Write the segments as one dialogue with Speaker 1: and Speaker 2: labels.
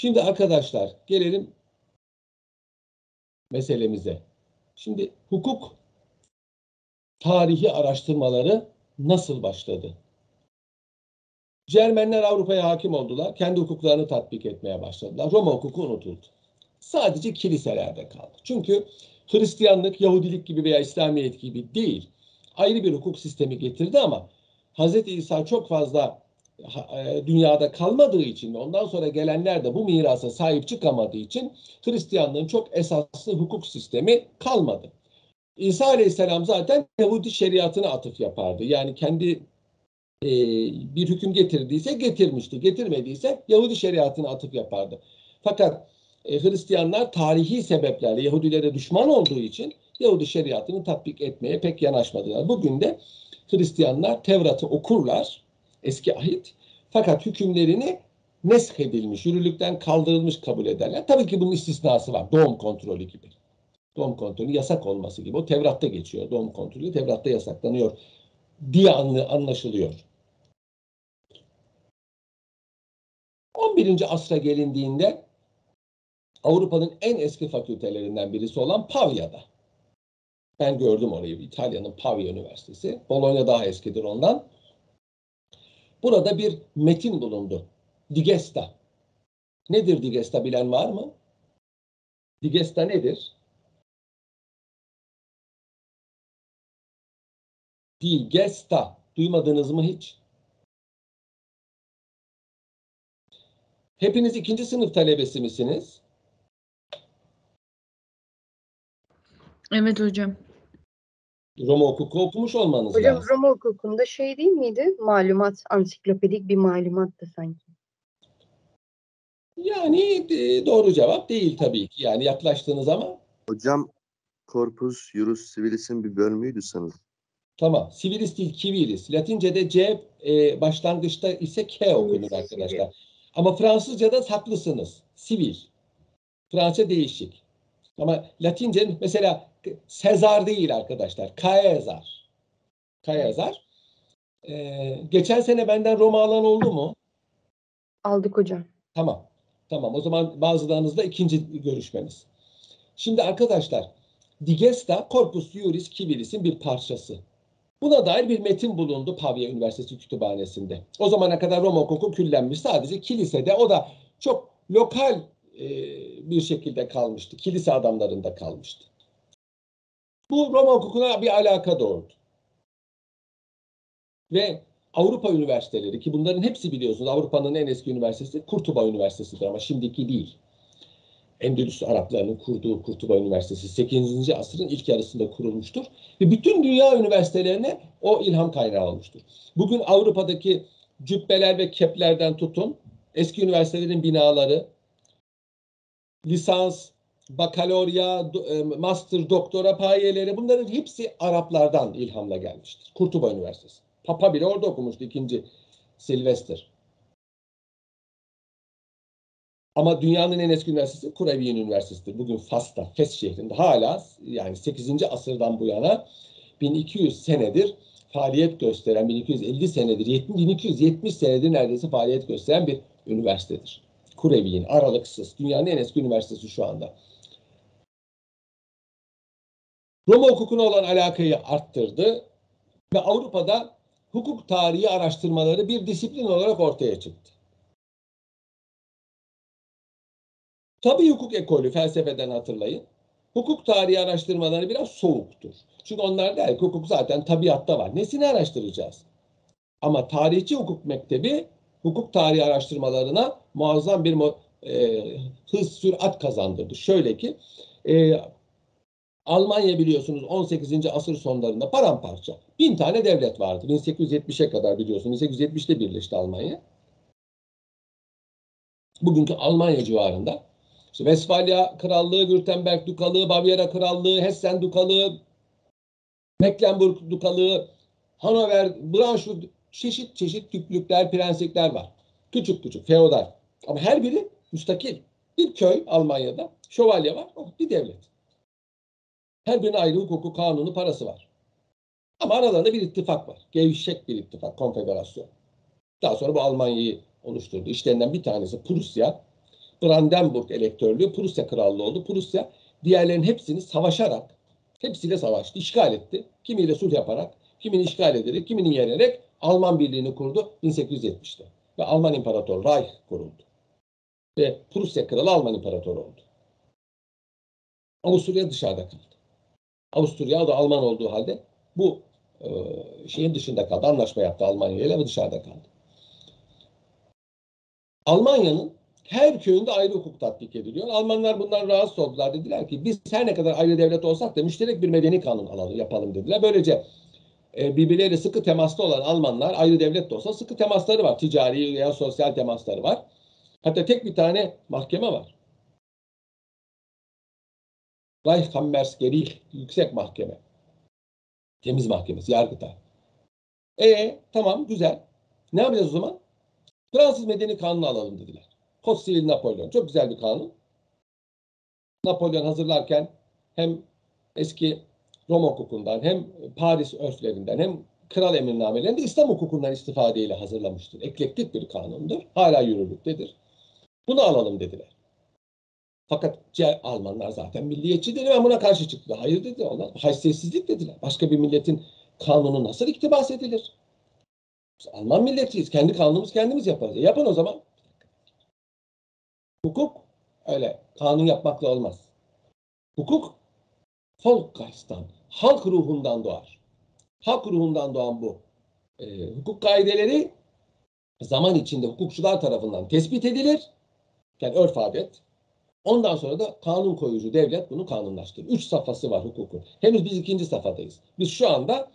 Speaker 1: Şimdi arkadaşlar gelelim meselemize. Şimdi hukuk tarihi araştırmaları nasıl başladı? Cermenler Avrupa'ya hakim oldular. Kendi hukuklarını tatbik etmeye başladılar. Roma hukuku unutuldu. Sadece kiliselerde kaldı. Çünkü Hristiyanlık, Yahudilik gibi veya İslamiyet gibi değil. Ayrı bir hukuk sistemi getirdi ama Hz. İsa çok fazla dünyada kalmadığı için ondan sonra gelenler de bu mirasa sahip çıkamadığı için Hristiyanlığın çok esaslı hukuk sistemi kalmadı. İsa Aleyhisselam zaten Yahudi şeriatına atıf yapardı. Yani kendi e, bir hüküm getirdiyse getirmişti. Getirmediyse Yahudi şeriatına atıf yapardı. Fakat e, Hristiyanlar tarihi sebeplerle Yahudilere düşman olduğu için Yahudi şeriatını tatbik etmeye pek yanaşmadılar. Bugün de Hristiyanlar Tevrat'ı okurlar, eski ahit, fakat hükümlerini nesk edilmiş, yürürlükten kaldırılmış kabul ederler. Tabii ki bunun istisnası var, doğum kontrolü gibi. Doğum kontrolü yasak olması gibi. O Tevrat'ta geçiyor. Doğum kontrolü Tevrat'ta yasaklanıyor diye anlaşılıyor. 11. asra gelindiğinde Avrupa'nın en eski fakültelerinden birisi olan Pavya'da. Ben gördüm orayı. İtalya'nın Pavia Üniversitesi. Bologna daha eskidir ondan. Burada bir metin bulundu. Digesta. Nedir Digesta bilen var mı? Digesta nedir? Digesta. Duymadınız mı hiç? Hepiniz ikinci sınıf talebesi misiniz?
Speaker 2: Evet hocam.
Speaker 1: Roma hukuku okumuş olmanız
Speaker 3: Hocam
Speaker 1: lazım.
Speaker 3: Roma hukukunda şey değil miydi? Malumat, ansiklopedik bir malumattı sanki.
Speaker 1: Yani e, doğru cevap değil tabii ki. Yani yaklaştığınız ama
Speaker 4: Hocam Corpus Juris Civilis'in bir bölümüydü sanırım.
Speaker 1: tamam. Civilis değil civilis. Latince'de C e, başlangıçta ise K okunur arkadaşlar. Ama Fransızca'da haklısınız. Sivil. Fransızca değişik. Ama Latince mesela Sezar değil arkadaşlar. Kaezar. Kaezar. Ee, geçen sene benden Roma alan oldu mu?
Speaker 3: Aldık hocam.
Speaker 1: Tamam. Tamam. O zaman bazılarınızla ikinci görüşmeniz. Şimdi arkadaşlar Digesta Corpus Juris Civilis'in bir parçası. Buna dair bir metin bulundu Pavia Üniversitesi Kütüphanesi'nde. O zamana kadar Roma hukuku küllenmiş. Sadece kilisede o da çok lokal e, bir şekilde kalmıştı. Kilise adamlarında kalmıştı. Bu Roma hukukuna bir alaka doğurdu. Ve Avrupa üniversiteleri ki bunların hepsi biliyorsunuz Avrupa'nın en eski üniversitesi Kurtuba Üniversitesi'dir ama şimdiki değil. Endülüs Araplarının kurduğu Kurtuba Üniversitesi 8. asrın ilk yarısında kurulmuştur. Ve bütün dünya üniversitelerine o ilham kaynağı olmuştur. Bugün Avrupa'daki cübbeler ve keplerden tutun, eski üniversitelerin binaları, lisans, bakalorya, e, master, doktora payeleri bunların hepsi Araplardan ilhamla gelmiştir. Kurtuba Üniversitesi. Papa bile orada okumuştu ikinci Sylvester. Ama dünyanın en eski üniversitesi Kureviyen Üniversitesi'dir. Bugün Fas'ta, Fes şehrinde hala yani 8. asırdan bu yana 1200 senedir faaliyet gösteren, 1250 senedir, 1270 senedir neredeyse faaliyet gösteren bir üniversitedir. Kureviyen, aralıksız. Dünyanın en eski üniversitesi şu anda. Roma hukukuna olan alakayı arttırdı ve Avrupa'da hukuk tarihi araştırmaları bir disiplin olarak ortaya çıktı. Tabii hukuk ekolü felsefeden hatırlayın. Hukuk tarihi araştırmaları biraz soğuktur. Çünkü onlar der ki hukuk zaten tabiatta var. Nesini araştıracağız? Ama tarihçi hukuk mektebi hukuk tarihi araştırmalarına muazzam bir e, hız, sürat kazandırdı. Şöyle ki e, Almanya biliyorsunuz 18. asır sonlarında paramparça. Bin tane devlet vardı. 1870'e kadar biliyorsunuz. 1870'te birleşti Almanya. Bugünkü Almanya civarında. İşte Westfalia Krallığı, Württemberg Dukalığı, Bavyera Krallığı, Hessen Dukalığı, Mecklenburg Dukalığı, Hanover, Braunschweig çeşit çeşit tüplükler, prenslikler var. Küçük küçük, feodal. Ama her biri müstakil. Bir köy Almanya'da, şövalye var, bir devlet. Her birinin ayrı hukuku, kanunu, parası var. Ama aralarında bir ittifak var. Gevşek bir ittifak, konfederasyon. Daha sonra bu Almanya'yı oluşturdu. İşlerinden bir tanesi Prusya. Brandenburg elektörlüğü Prusya krallığı oldu. Prusya diğerlerinin hepsini savaşarak, hepsiyle savaştı, işgal etti. Kimiyle sulh yaparak, kimini işgal ederek, kimini yenerek Alman birliğini kurdu 1870'te. Ve Alman İmparator Reich kuruldu. Ve Prusya kralı Alman İmparatoru oldu. Avusturya dışarıda kaldı. Avusturya da Alman olduğu halde bu e, şeyin dışında kaldı. Anlaşma yaptı Almanya ile ve dışarıda kaldı. Almanya'nın her köyünde ayrı hukuk tatbik ediliyor. Almanlar bundan rahatsız oldular. Dediler ki biz her ne kadar ayrı devlet olsak da müşterek bir medeni kanun alalım, yapalım dediler. Böylece e, birbirleriyle sıkı temasta olan Almanlar ayrı devlet de olsa sıkı temasları var. Ticari veya sosyal temasları var. Hatta tek bir tane mahkeme var. Reichskammergericht yüksek mahkeme. Temiz mahkemesi, yargıtay. E tamam güzel. Ne yapacağız o zaman? Fransız medeni kanunu alalım dediler. Kod Sivil Napolyon. Çok güzel bir kanun. Napolyon hazırlarken hem eski Roma hukukundan hem Paris örflerinden hem kral emirnamelerinde İslam hukukundan istifadeyle hazırlamıştır. Eklektik bir kanundur. Hala yürürlüktedir. Bunu alalım dediler. Fakat Almanlar zaten milliyetçidir ve buna karşı çıktı. Hayır dedi onlar. Haysiyetsizlik dediler. Başka bir milletin kanunu nasıl iktibas edilir? Biz Alman milletiyiz. Kendi kanunumuzu kendimiz yaparız. E yapın o zaman. Hukuk öyle kanun yapmakla olmaz. Hukuk Volksgeist'tan, halk ruhundan doğar. Halk ruhundan doğan bu e, hukuk kaideleri zaman içinde hukukçular tarafından tespit edilir. Yani örf adet. Ondan sonra da kanun koyucu devlet bunu kanunlaştırır. Üç safhası var hukukun. Henüz biz ikinci safhadayız. Biz şu anda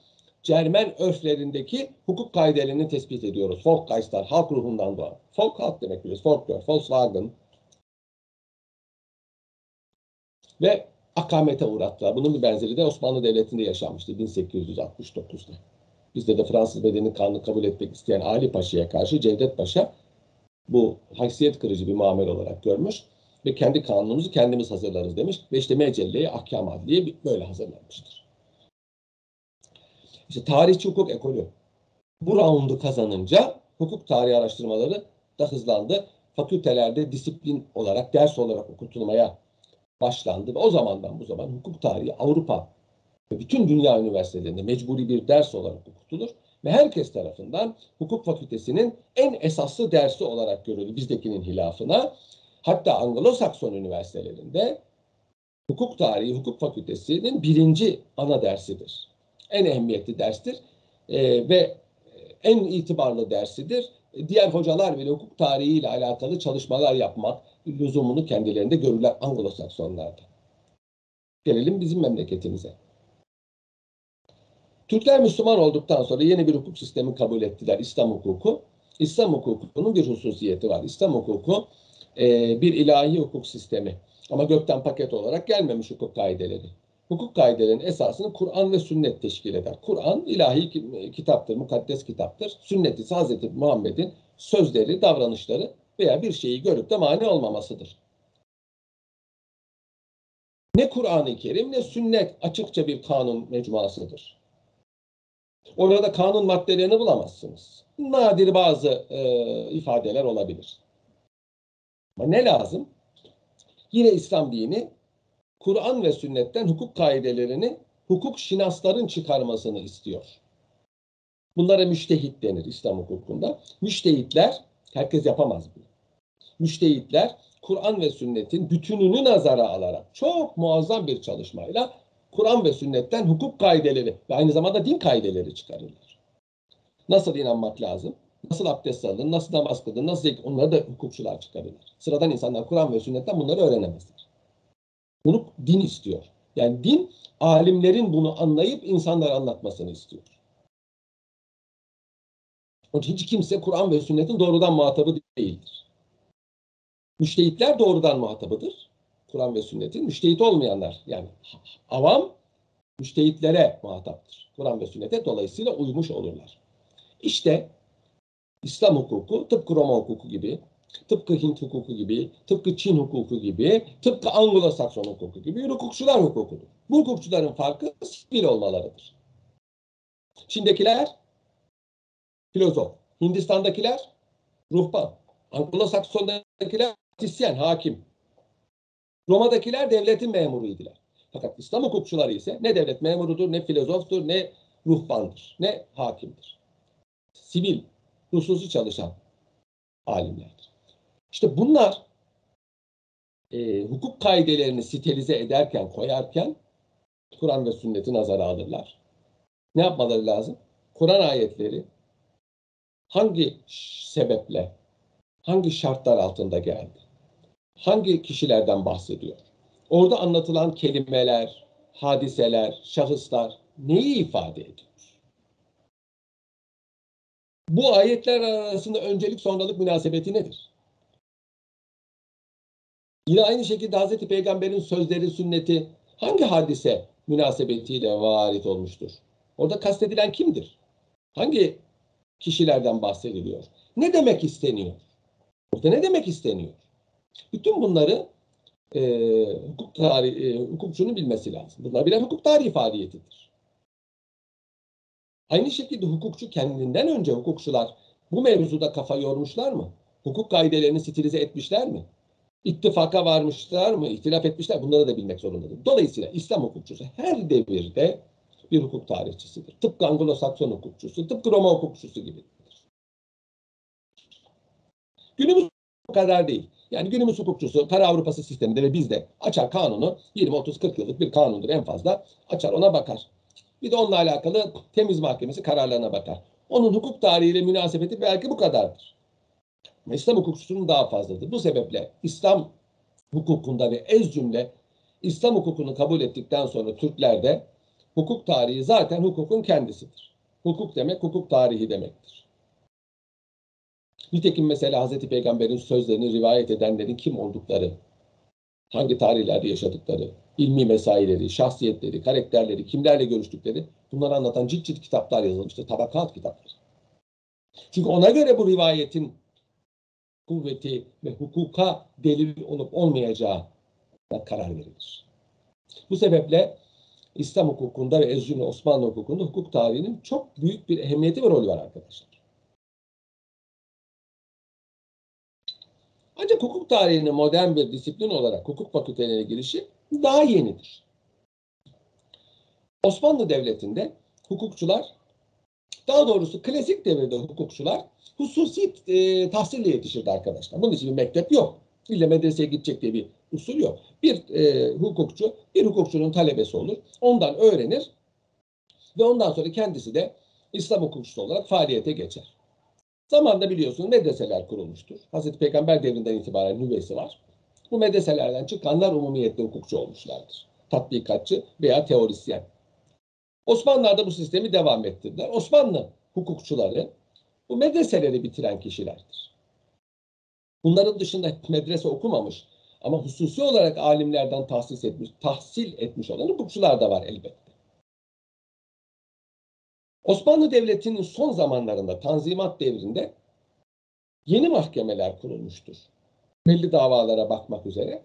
Speaker 1: Cermen örflerindeki hukuk kaidelerini tespit ediyoruz. Volksgeist'lar, halk ruhundan doğan. Folk halk demek biliyoruz. Folklor, Volkswagen. Ve akamete uğrattılar. Bunun bir benzeri de Osmanlı Devleti'nde yaşanmıştı 1869'da. Bizde de Fransız bedeni kanunu kabul etmek isteyen Ali Paşa'ya karşı Cevdet Paşa bu haysiyet kırıcı bir muamele olarak görmüş ve kendi kanunumuzu kendimiz hazırlarız demiş ve işte Mecelle-i Ahkam Adliye böyle hazırlanmıştır. İşte tarihçi hukuk ekolü bu roundu kazanınca hukuk tarihi araştırmaları da hızlandı. Fakültelerde disiplin olarak, ders olarak okutulmaya başlandı ve o zamandan bu zaman hukuk tarihi Avrupa ve bütün dünya üniversitelerinde mecburi bir ders olarak okutulur ve herkes tarafından hukuk fakültesinin en esaslı dersi olarak görülür bizdekinin hilafına. Hatta Anglo-Sakson üniversitelerinde hukuk tarihi, hukuk fakültesinin birinci ana dersidir. En ehemmiyetli derstir ee, ve en itibarlı dersidir. Diğer hocalar bile hukuk tarihiyle alakalı çalışmalar yapmak lüzumunu kendilerinde görürler Anglo-Saksonlarda. Gelelim bizim memleketimize. Türkler Müslüman olduktan sonra yeni bir hukuk sistemi kabul ettiler. İslam hukuku. İslam hukukunun bir hususiyeti var. İslam hukuku e, bir ilahi hukuk sistemi. Ama gökten paket olarak gelmemiş hukuk kaideleri. Hukuk kaidelerinin esasını Kur'an ve sünnet teşkil eder. Kur'an ilahi kitaptır, mukaddes kitaptır. Sünnet ise Hz. Muhammed'in sözleri, davranışları veya bir şeyi görüp de mani olmamasıdır. Ne Kur'an-ı Kerim ne sünnet açıkça bir kanun mecmuasıdır. Orada kanun maddelerini bulamazsınız. Nadir bazı e, ifadeler olabilir. Ne lazım? Yine İslam dini Kur'an ve sünnetten hukuk kaidelerini hukuk şinasların çıkarmasını istiyor. Bunlara müştehit denir İslam hukukunda. Müştehitler, herkes yapamaz bunu. Müştehitler Kur'an ve sünnetin bütününü nazara alarak çok muazzam bir çalışmayla Kur'an ve sünnetten hukuk kaideleri ve aynı zamanda din kaideleri çıkarırlar. Nasıl inanmak lazım? Nasıl abdest alınır? Nasıl namaz kılınır? Nasıl onları da hukukçular çıkarırlar. Sıradan insanlar Kur'an ve sünnetten bunları öğrenemezler. Bunu din istiyor. Yani din alimlerin bunu anlayıp insanlara anlatmasını istiyor. Onun hiç kimse Kur'an ve sünnetin doğrudan muhatabı değildir. Müştehitler doğrudan muhatabıdır. Kur'an ve sünnetin. Müştehit olmayanlar yani avam müştehitlere muhataptır. Kur'an ve sünnete dolayısıyla uymuş olurlar. İşte İslam hukuku tıpkı Roma hukuku gibi, tıpkı Hint hukuku gibi, tıpkı Çin hukuku gibi, tıpkı Anglo-Sakson hukuku gibi hukukçular hukukudur. Bu hukukçuların farkı sivil olmalarıdır. Çin'dekiler filozof, Hindistan'dakiler ruhban, Anglo-Sakson'dakiler pratisyen, hakim. Roma'dakiler devletin memuruydular. Fakat İslam hukukçuları ise ne devlet memurudur, ne filozoftur, ne ruhbandır, ne hakimdir. Sivil, hususi çalışan alimlerdir. İşte bunlar e, hukuk kaidelerini sitelize ederken, koyarken Kur'an ve sünneti nazara alırlar. Ne yapmaları lazım? Kur'an ayetleri hangi sebeple, hangi şartlar altında geldi? Hangi kişilerden bahsediyor? Orada anlatılan kelimeler, hadiseler, şahıslar neyi ifade ediyor? Bu ayetler arasında öncelik sonralık münasebeti nedir? Yine aynı şekilde Hazreti Peygamber'in sözleri, sünneti hangi hadise münasebetiyle varit olmuştur? Orada kastedilen kimdir? Hangi kişilerden bahsediliyor? Ne demek isteniyor? Burada ne demek isteniyor? Bütün bunları e, hukuk tarihi, e, hukukçunun bilmesi lazım. Bunlar birer hukuk tarihi faaliyetidir. Aynı şekilde hukukçu kendinden önce hukukçular bu mevzuda kafa yormuşlar mı? Hukuk kaidelerini stilize etmişler mi? İttifaka varmışlar mı? İhtilaf etmişler. Bunları da bilmek zorundadır. Dolayısıyla İslam hukukçusu her devirde bir hukuk tarihçisidir. Tıpkı Anglo-Sakson hukukçusu, tıpkı Roma hukukçusu gibidir. Günümüz bu kadar değil. Yani günümüz hukukçusu para Avrupası sisteminde ve bizde açar kanunu 20 30 40 yıllık bir kanundur en fazla. Açar ona bakar. Bir de onunla alakalı temiz mahkemesi kararlarına bakar. Onun hukuk tarihiyle münasebeti belki bu kadardır. İslam hukukçusunun daha fazladır. Bu sebeple İslam hukukunda ve ez cümle İslam hukukunu kabul ettikten sonra Türklerde hukuk tarihi zaten hukukun kendisidir. Hukuk demek hukuk tarihi demektir. Nitekim mesela Hazreti Peygamber'in sözlerini rivayet edenlerin kim oldukları, hangi tarihlerde yaşadıkları, ilmi mesaileri, şahsiyetleri, karakterleri, kimlerle görüştükleri bunları anlatan cilt cilt kitaplar yazılmıştır. Tabakat kitapları. Çünkü ona göre bu rivayetin kuvveti ve hukuka delil olup olmayacağı karar verilir. Bu sebeple İslam hukukunda ve Ezzüni Osmanlı hukukunda hukuk tarihinin çok büyük bir ehemmiyeti ve rolü var arkadaşlar. Ancak hukuk tarihinin modern bir disiplin olarak hukuk fakültelerine girişi daha yenidir. Osmanlı Devleti'nde hukukçular, daha doğrusu klasik devirde hukukçular hususi e, tahsille yetişirdi arkadaşlar. Bunun için bir mektep yok. İlle medreseye gidecek diye bir usul yok. Bir e, hukukçu, bir hukukçunun talebesi olur. Ondan öğrenir ve ondan sonra kendisi de İslam hukukçusu olarak faaliyete geçer. Zamanında biliyorsunuz medreseler kurulmuştur. Hazreti Peygamber devrinden itibaren nüvesi var. Bu medreselerden çıkanlar umumiyetli hukukçu olmuşlardır. Tatbikatçı veya teorisyen. Osmanlılar'da bu sistemi devam ettirdiler. Osmanlı hukukçuları bu medreseleri bitiren kişilerdir. Bunların dışında medrese okumamış ama hususi olarak alimlerden tahsis etmiş, tahsil etmiş olan hukukçular da var elbette. Osmanlı Devleti'nin son zamanlarında Tanzimat devrinde yeni mahkemeler kurulmuştur. Belli davalara bakmak üzere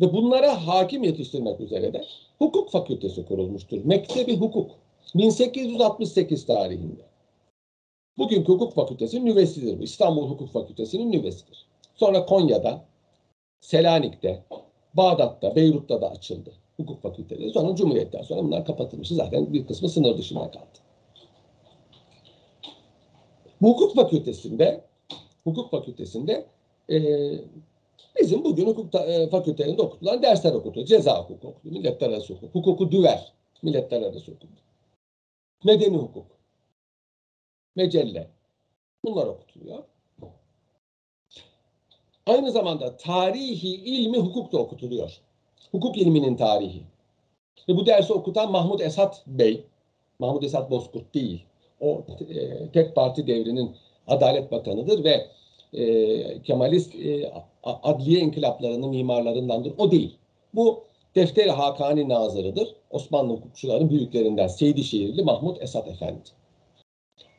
Speaker 1: ve bunlara hakim yetiştirmek üzere de hukuk fakültesi kurulmuştur. Mektebi Hukuk 1868 tarihinde. Bugünkü hukuk fakültesinin nüvesidir bu. İstanbul Hukuk Fakültesi'nin nüvesidir. Sonra Konya'da, Selanik'te, Bağdat'ta, Beyrut'ta da açıldı hukuk fakülteleri. Sonra Cumhuriyet'ten sonra bunlar kapatılmıştı. Zaten bir kısmı sınır dışında kaldı. Bu hukuk fakültesinde hukuk fakültesinde e, bizim bugün hukuk e, fakültelerinde okutulan dersler okutuluyor. Ceza hukuku okutuluyor, milletler arası hukuk, hukuku düver, milletler arası hukuk, medeni hukuk, mecelle. Bunlar okutuluyor. Aynı zamanda tarihi ilmi hukuk da okutuluyor. Hukuk ilminin tarihi. Ve bu dersi okutan Mahmut Esat Bey, Mahmut Esat Bozkurt değil, o e, tek parti devrinin Adalet Bakanı'dır ve e, Kemalist e, adliye inkılaplarının mimarlarındandır. O değil. Bu Defteri Hakani Nazırı'dır. Osmanlı hukukçuların büyüklerinden Seydişehirli Mahmut Esat Efendi.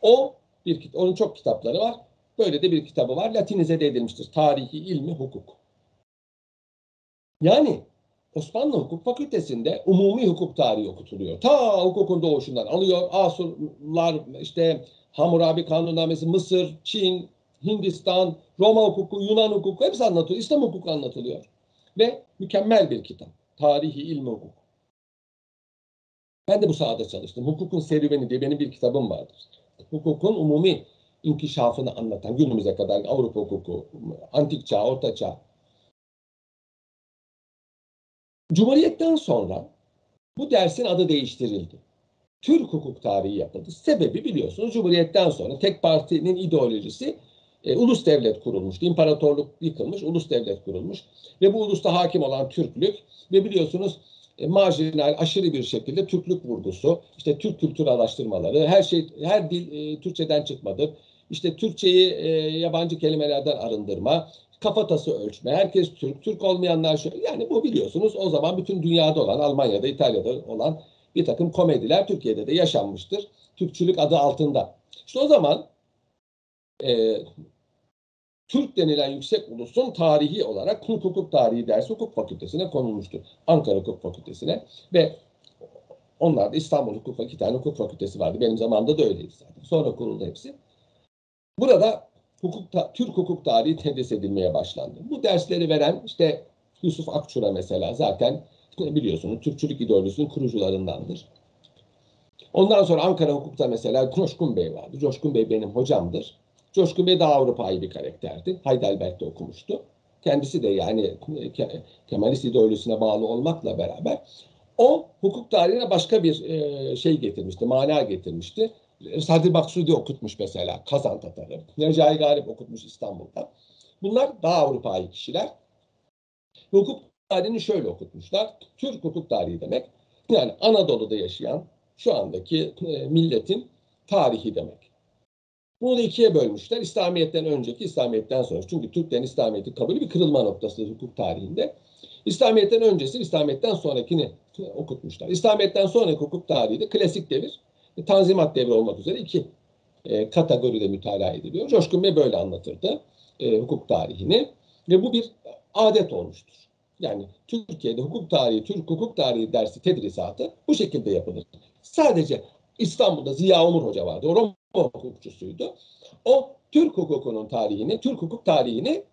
Speaker 1: O bir onun çok kitapları var. Böyle de bir kitabı var. Latinize de edilmiştir. Tarihi ilmi hukuk. Yani Osmanlı Hukuk Fakültesi'nde umumi hukuk tarihi okutuluyor. Ta hukukun doğuşundan alıyor. Asurlar, işte Hammurabi Kanunnamesi, Mısır, Çin, Hindistan, Roma hukuku, Yunan hukuku hepsi anlatılıyor. İslam hukuku anlatılıyor. Ve mükemmel bir kitap. Tarihi ilmi hukuk. Ben de bu sahada çalıştım. Hukukun serüveni diye benim bir kitabım vardır. Hukukun umumi inkişafını anlatan günümüze kadar Avrupa hukuku, antik çağ, orta çağ. Cumhuriyetten sonra bu dersin adı değiştirildi. Türk hukuk tarihi yapıldı. Sebebi biliyorsunuz Cumhuriyet'ten sonra tek partinin ideolojisi e, ulus devlet kurulmuştu. İmparatorluk yıkılmış, ulus devlet kurulmuş. Ve bu ulusta hakim olan Türklük ve biliyorsunuz e, marjinal, aşırı bir şekilde Türklük vurgusu, işte Türk kültür araştırmaları, her şey, her dil e, Türkçeden çıkmadır. İşte Türkçeyi e, yabancı kelimelerden arındırma, kafatası ölçme, herkes Türk, Türk olmayanlar şöyle. Yani bu biliyorsunuz o zaman bütün dünyada olan, Almanya'da, İtalya'da olan bir takım komediler Türkiye'de de yaşanmıştır. Türkçülük adı altında. İşte o zaman e, Türk denilen yüksek ulusun tarihi olarak Türk Hukuk Tarihi dersi hukuk fakültesine konulmuştur. Ankara Hukuk Fakültesine ve onlar da İstanbul Hukuk iki tane hukuk fakültesi vardı. Benim zamanımda da öyleydi zaten. Sonra kuruldu hepsi. Burada hukuk Türk hukuk tarihi tedris edilmeye başlandı. Bu dersleri veren işte Yusuf Akçura mesela zaten biliyorsunuz Türkçülük ideolojisinin kurucularındandır. Ondan sonra Ankara Hukuk'ta mesela Coşkun Bey vardı. Coşkun Bey benim hocamdır. Coşkun Bey daha Avrupa'yı bir karakterdi. Heidelberg'de okumuştu. Kendisi de yani Kemalist ideolojisine bağlı olmakla beraber o hukuk tarihine başka bir şey getirmişti, mana getirmişti. Sadri Baksudi okutmuş mesela Kazan Tatarı. Recai Galip okutmuş İstanbul'da. Bunlar daha Avrupa'yı kişiler. Hukuk tarihini şöyle okutmuşlar. Türk hukuk tarihi demek. Yani Anadolu'da yaşayan şu andaki e, milletin tarihi demek. Bunu da ikiye bölmüşler. İslamiyet'ten önceki, İslamiyet'ten sonra. Çünkü Türklerin İslamiyet'i kabulü bir kırılma noktası hukuk tarihinde. İslamiyet'ten öncesi, İslamiyet'ten sonrakini okutmuşlar. İslamiyet'ten sonraki hukuk tarihi de klasik devir, Tanzimat devri olmak üzere iki e, kategoride mütalaa ediliyor. Coşkun Bey böyle anlatırdı e, hukuk tarihini ve bu bir adet olmuştur. Yani Türkiye'de hukuk tarihi, Türk hukuk tarihi dersi tedrisatı bu şekilde yapılır. Sadece İstanbul'da Ziya Umur Hoca vardı. O Roma hukukçusuydu. O Türk hukukunun tarihini, Türk hukuk tarihini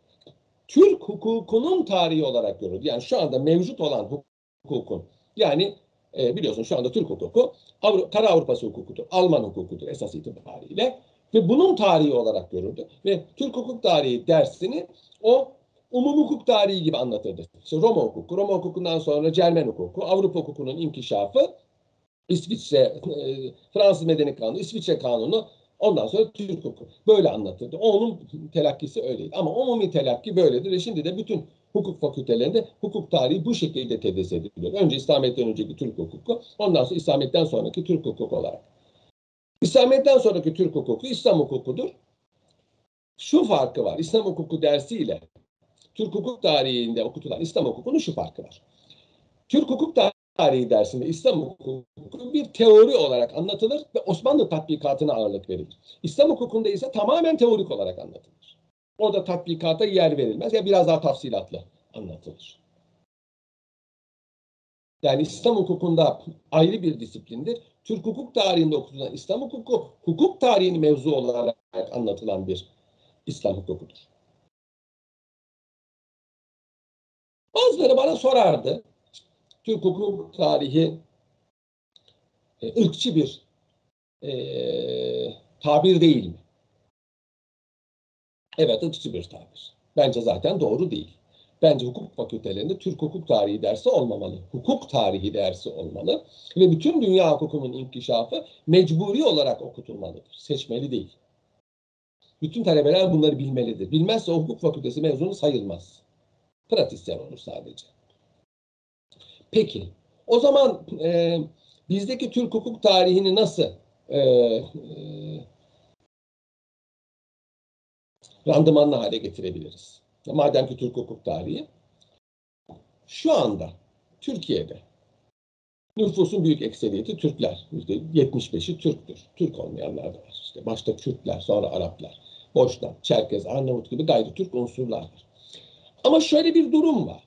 Speaker 1: Türk hukukunun tarihi olarak görürdü. Yani şu anda mevcut olan hukukun yani e, biliyorsun şu anda Türk hukuku Avru Kara Avrupası hukukudur. Alman hukukudur esas itibariyle. Ve bunun tarihi olarak görürdü. Ve Türk hukuk tarihi dersini o umum hukuk tarihi gibi anlatırdı. İşte Roma hukuku, Roma hukukundan sonra Cermen hukuku, Avrupa hukukunun inkişafı, İsviçre, e, Fransız Medeni Kanunu, İsviçre Kanunu, ondan sonra Türk hukuku. Böyle anlatırdı. Onun telakkisi öyleydi. Ama umumi telakki böyledir ve şimdi de bütün hukuk fakültelerinde hukuk tarihi bu şekilde tedris ediliyor. Önce İslamiyet'ten önceki Türk hukuku, ondan sonra İslamiyet'ten sonraki Türk hukuku olarak. İslamiyet'ten sonraki Türk hukuku İslam hukukudur. Şu farkı var. İslam hukuku dersiyle Türk hukuk tarihinde okutulan İslam hukukunun şu farkı var. Türk hukuk tarihi dersinde İslam hukuku bir teori olarak anlatılır ve Osmanlı tatbikatına ağırlık verilir. İslam hukukunda ise tamamen teorik olarak anlatılır. Orada tatbikata yer verilmez ya biraz daha tafsilatlı anlatılır. Yani İslam hukukunda ayrı bir disiplindir. Türk hukuk tarihinde okutulan İslam hukuku, hukuk tarihini mevzu olarak anlatılan bir İslam hukukudur. Bazıları bana sorardı. Türk hukuk tarihi e, ırkçı bir e, tabir değil mi? Evet ırkçı bir tabir. Bence zaten doğru değil. Bence hukuk fakültelerinde Türk hukuk tarihi dersi olmamalı. Hukuk tarihi dersi olmalı. Ve bütün dünya hukukunun inkişafı mecburi olarak okutulmalıdır. Seçmeli değil. Bütün talebeler bunları bilmelidir. Bilmezse hukuk fakültesi mezunu sayılmaz. Pratisyen olur sadece. Peki, o zaman e, bizdeki Türk hukuk tarihini nasıl e, e, randımanlı hale getirebiliriz? Madem ki Türk hukuk tarihi, şu anda Türkiye'de nüfusun büyük ekseriyeti Türkler. %75'i Türktür. Türk olmayanlar da var. İşte başta Kürtler, sonra Araplar, Boşnak, Çerkez, Arnavut gibi gayri Türk unsurlar var. Ama şöyle bir durum var.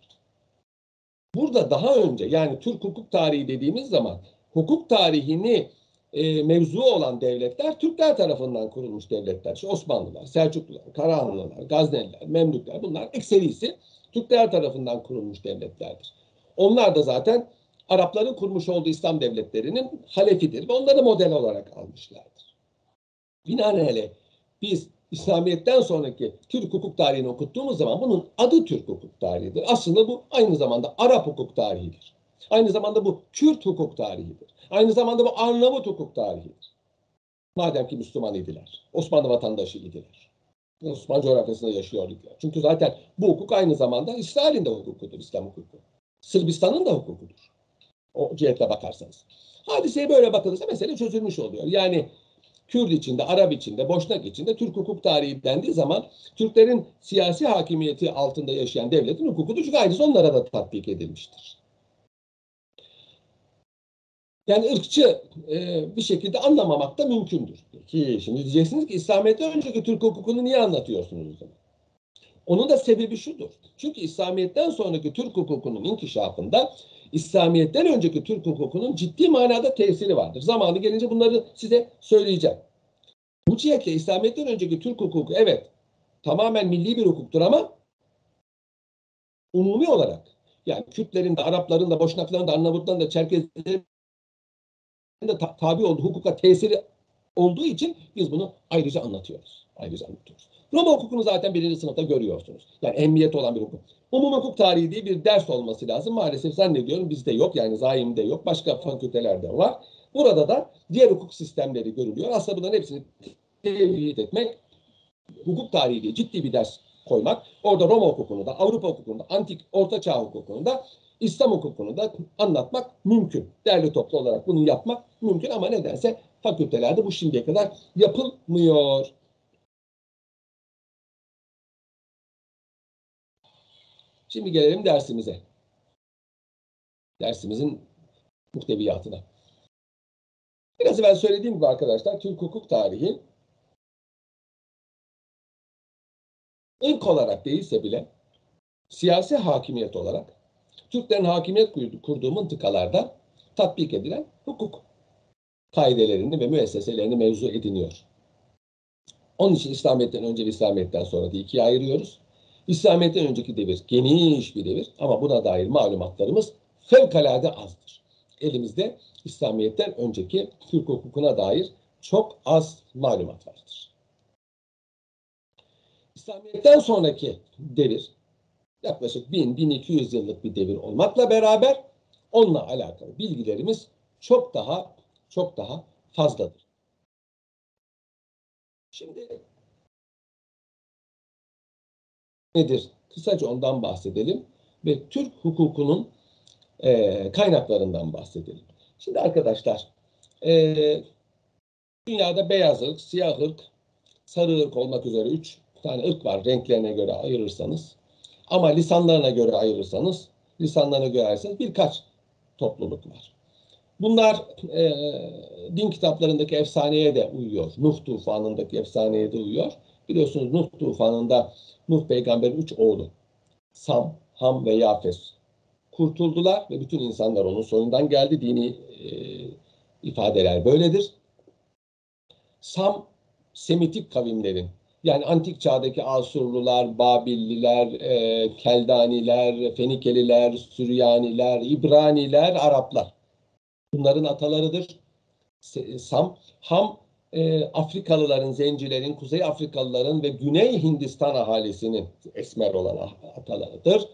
Speaker 1: Burada daha önce yani Türk hukuk tarihi dediğimiz zaman hukuk tarihini e, mevzu olan devletler Türkler tarafından kurulmuş devletler. İşte Osmanlılar, Selçuklular, Karahanlılar, Gazneliler, Memlükler bunlar ekserisi Türkler tarafından kurulmuş devletlerdir. Onlar da zaten Arapların kurmuş olduğu İslam devletlerinin halefidir ve onları model olarak almışlardır. Binaenaleyh biz İslamiyet'ten sonraki Türk hukuk tarihini okuttuğumuz zaman bunun adı Türk hukuk tarihidir. Aslında bu aynı zamanda Arap hukuk tarihidir. Aynı zamanda bu Kürt hukuk tarihidir. Aynı zamanda bu Arnavut hukuk tarihidir. Madem ki Müslüman idiler. Osmanlı vatandaşı idiler. Osmanlı coğrafyasında yaşıyor idiler. Çünkü zaten bu hukuk aynı zamanda İsrail'in de hukukudur, İslam hukuku. Sırbistan'ın da hukukudur. O cihetle bakarsanız. Hadiseye böyle bakılırsa mesele çözülmüş oluyor. Yani Kürt içinde, Arap içinde, Boşnak içinde Türk hukuk tarihi dendiği zaman Türklerin siyasi hakimiyeti altında yaşayan devletin hukukudur. Ayrıca onlara da tatbik edilmiştir. Yani ırkçı e, bir şekilde anlamamak da mümkündür. Peki şimdi diyeceksiniz ki İslamiyet'ten önceki Türk hukukunu niye anlatıyorsunuz zaman? Onun da sebebi şudur. Çünkü İslamiyet'ten sonraki Türk hukukunun inkişafında İslamiyet'ten önceki Türk hukukunun ciddi manada tesiri vardır. Zamanı gelince bunları size söyleyeceğim. Bu cihetle İslamiyet'ten önceki Türk hukuku evet tamamen milli bir hukuktur ama umumi olarak yani Kürtlerin de, Arapların da, Boşnakların da, Arnavutların da, Çerkezlerin de ta- tabi olduğu hukuka tesiri olduğu için biz bunu ayrıca anlatıyoruz. Ayrıca anlatıyoruz. Roma hukukunu zaten birinci sınıfta görüyorsunuz. Yani emniyet olan bir hukuk. Umum hukuk tarihi diye bir ders olması lazım. Maalesef zannediyorum bizde yok. Yani zaimde yok. Başka fakültelerde var. Burada da diğer hukuk sistemleri görülüyor. Aslında bunların hepsini tevhid etmek, hukuk tarihi diye ciddi bir ders koymak. Orada Roma hukukunu da, Avrupa hukukunu da, antik Orta Çağ hukukunu da, İslam hukukunu da anlatmak mümkün. Değerli toplu olarak bunu yapmak mümkün ama nedense fakültelerde bu şimdiye kadar yapılmıyor. Şimdi gelelim dersimize. Dersimizin muhteviyatına. Biraz evvel söylediğim gibi arkadaşlar Türk hukuk tarihi ırk olarak değilse bile siyasi hakimiyet olarak Türklerin hakimiyet kurduğu, kurduğu mıntıkalarda tatbik edilen hukuk kaidelerini ve müesseselerini mevzu ediniyor. Onun için İslamiyet'ten önce ve İslamiyet'ten sonra diye ikiye ayırıyoruz. İslamiyet'ten önceki devir geniş bir devir ama buna dair malumatlarımız fevkalade azdır. Elimizde İslamiyet'ten önceki Türk hukukuna dair çok az malumat vardır. İslamiyet'ten sonraki devir yaklaşık 1000-1200 yıllık bir devir olmakla beraber onunla alakalı bilgilerimiz çok daha çok daha fazladır. Şimdi nedir? Kısaca ondan bahsedelim ve Türk hukukunun e, kaynaklarından bahsedelim. Şimdi arkadaşlar e, dünyada beyaz ırk, siyah ırk, sarı ırk olmak üzere üç tane ırk var renklerine göre ayırırsanız. Ama lisanlarına göre ayırırsanız, lisanlarına göre ayırırsanız birkaç topluluk var. Bunlar e, din kitaplarındaki efsaneye de uyuyor. Nuh tufanındaki efsaneye de uyuyor. Biliyorsunuz Nuh tufanında Nuh peygamberin üç oğlu Sam, Ham ve Yafes kurtuldular ve bütün insanlar onun soyundan geldi. Dini e, ifadeler böyledir. Sam, Semitik kavimlerin yani antik çağdaki Asurlular, Babilliler, e, Keldaniler, Fenikeliler, Süryaniler, İbraniler, Araplar. Bunların atalarıdır. Sam, Ham e, Afrikalıların, Zencilerin, Kuzey Afrikalıların ve Güney Hindistan ahalisinin esmer olan atalarıdır.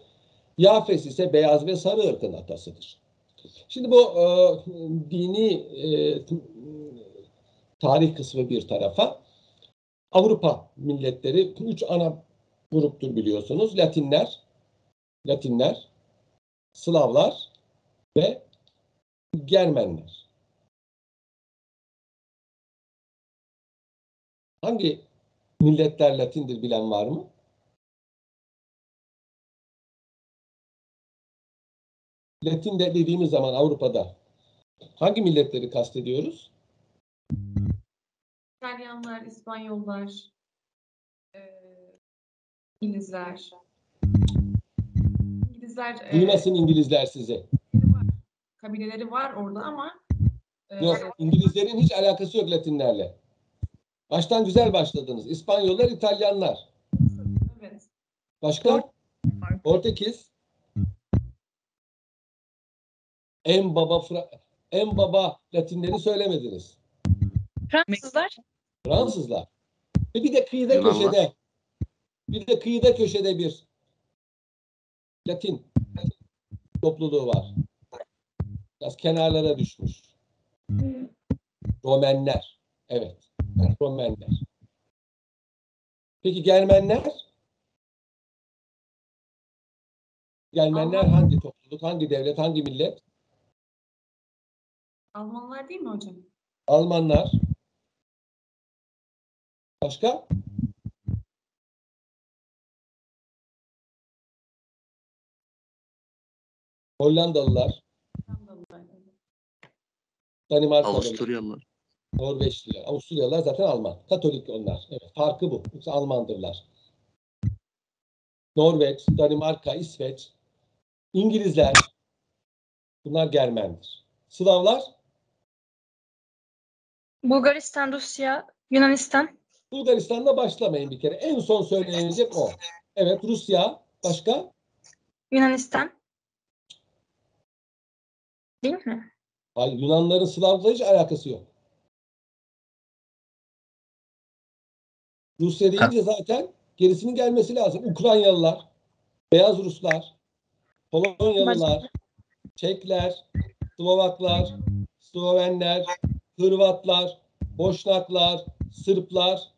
Speaker 1: Yafes ise beyaz ve sarı ırkın atasıdır. Şimdi bu e, dini e, tarih kısmı bir tarafa. Avrupa milletleri üç ana gruptur biliyorsunuz. Latinler, Latinler, Slavlar ve Germenler. Hangi milletler Latindir bilen var mı? Latin de dediğimiz zaman Avrupa'da hangi milletleri kastediyoruz?
Speaker 5: İtalyanlar, İspanyollar, e, İngilizler. İngilizler e,
Speaker 1: Duymasın İngilizler size.
Speaker 5: kabileleri var orada ama e,
Speaker 1: Yok, İngilizlerin hiç alakası yok Latinlerle. Baştan güzel başladınız. İspanyollar, İtalyanlar.
Speaker 5: Evet.
Speaker 1: Başka? Portekiz. En baba Fra- en baba Latinleri söylemediniz.
Speaker 2: Fransızlar.
Speaker 1: Fransızlar. Ve bir de kıyıda
Speaker 4: Yunanlar.
Speaker 1: köşede. Bir de kıyıda köşede bir Latin topluluğu var. Biraz kenarlara düşmüş. Romenler. Evet. Romenler. Peki Germenler? Germenler
Speaker 5: Alman.
Speaker 1: hangi topluluk, hangi devlet, hangi millet?
Speaker 5: Almanlar değil mi hocam?
Speaker 1: Almanlar. Başka? Hollandalılar,
Speaker 5: Hollandalılar.
Speaker 1: Danimarkalılar,
Speaker 4: Avusturyalılar.
Speaker 1: Norveçliler, Avusturyalılar zaten Alman. Katolik onlar. Evet, farkı bu. Yoksa Almandırlar. Norveç, Danimarka, İsveç, İngilizler. Bunlar Germendir. Slavlar,
Speaker 2: Bulgaristan, Rusya, Yunanistan,
Speaker 1: Bulgaristan'da başlamayın bir kere. En son söylenecek o. Evet, Rusya. Başka?
Speaker 2: Yunanistan. Değil mi?
Speaker 1: Hayır, Yunanların Slav'la hiç alakası yok. Rusya deyince zaten gerisinin gelmesi lazım. Ukraynalılar, Beyaz Ruslar, Polonyalılar, Çekler, Slovaklar, Slovenler, Hırvatlar, Boşnaklar, Sırplar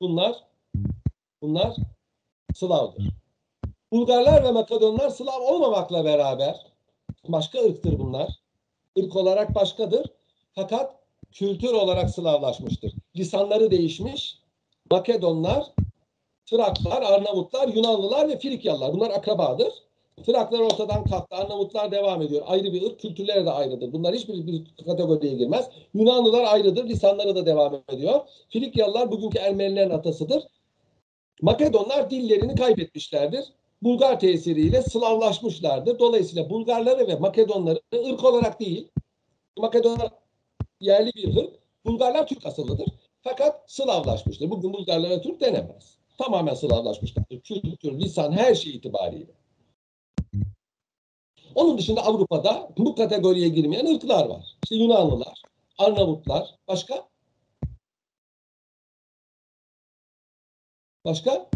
Speaker 1: bunlar bunlar Slav'dır. Bulgarlar ve Makedonlar Slav olmamakla beraber başka ırktır bunlar. Irk olarak başkadır. Fakat kültür olarak Slavlaşmıştır. Lisanları değişmiş. Makedonlar, Traklar, Arnavutlar, Yunanlılar ve Frikyalılar. Bunlar akrabadır. Traklar ortadan kalktı. Arnavutlar devam ediyor. Ayrı bir ırk. Kültürleri de ayrıdır. Bunlar hiçbir bir kategoriye girmez. Yunanlılar ayrıdır. Lisanları da devam ediyor. Frikyalılar bugünkü Ermenilerin atasıdır. Makedonlar dillerini kaybetmişlerdir. Bulgar tesiriyle Slavlaşmışlardır. Dolayısıyla Bulgarları ve Makedonları ırk olarak değil, Makedonlar yerli bir ırk, Bulgarlar Türk asıllıdır. Fakat Slavlaşmıştır. Bugün Bulgarlara Türk denemez. Tamamen Slavlaşmışlardır. Kültür, lisan, her şey itibariyle. Onun dışında Avrupa'da bu kategoriye girmeyen ırklar var. İşte Yunanlılar, Arnavutlar, başka? Başka?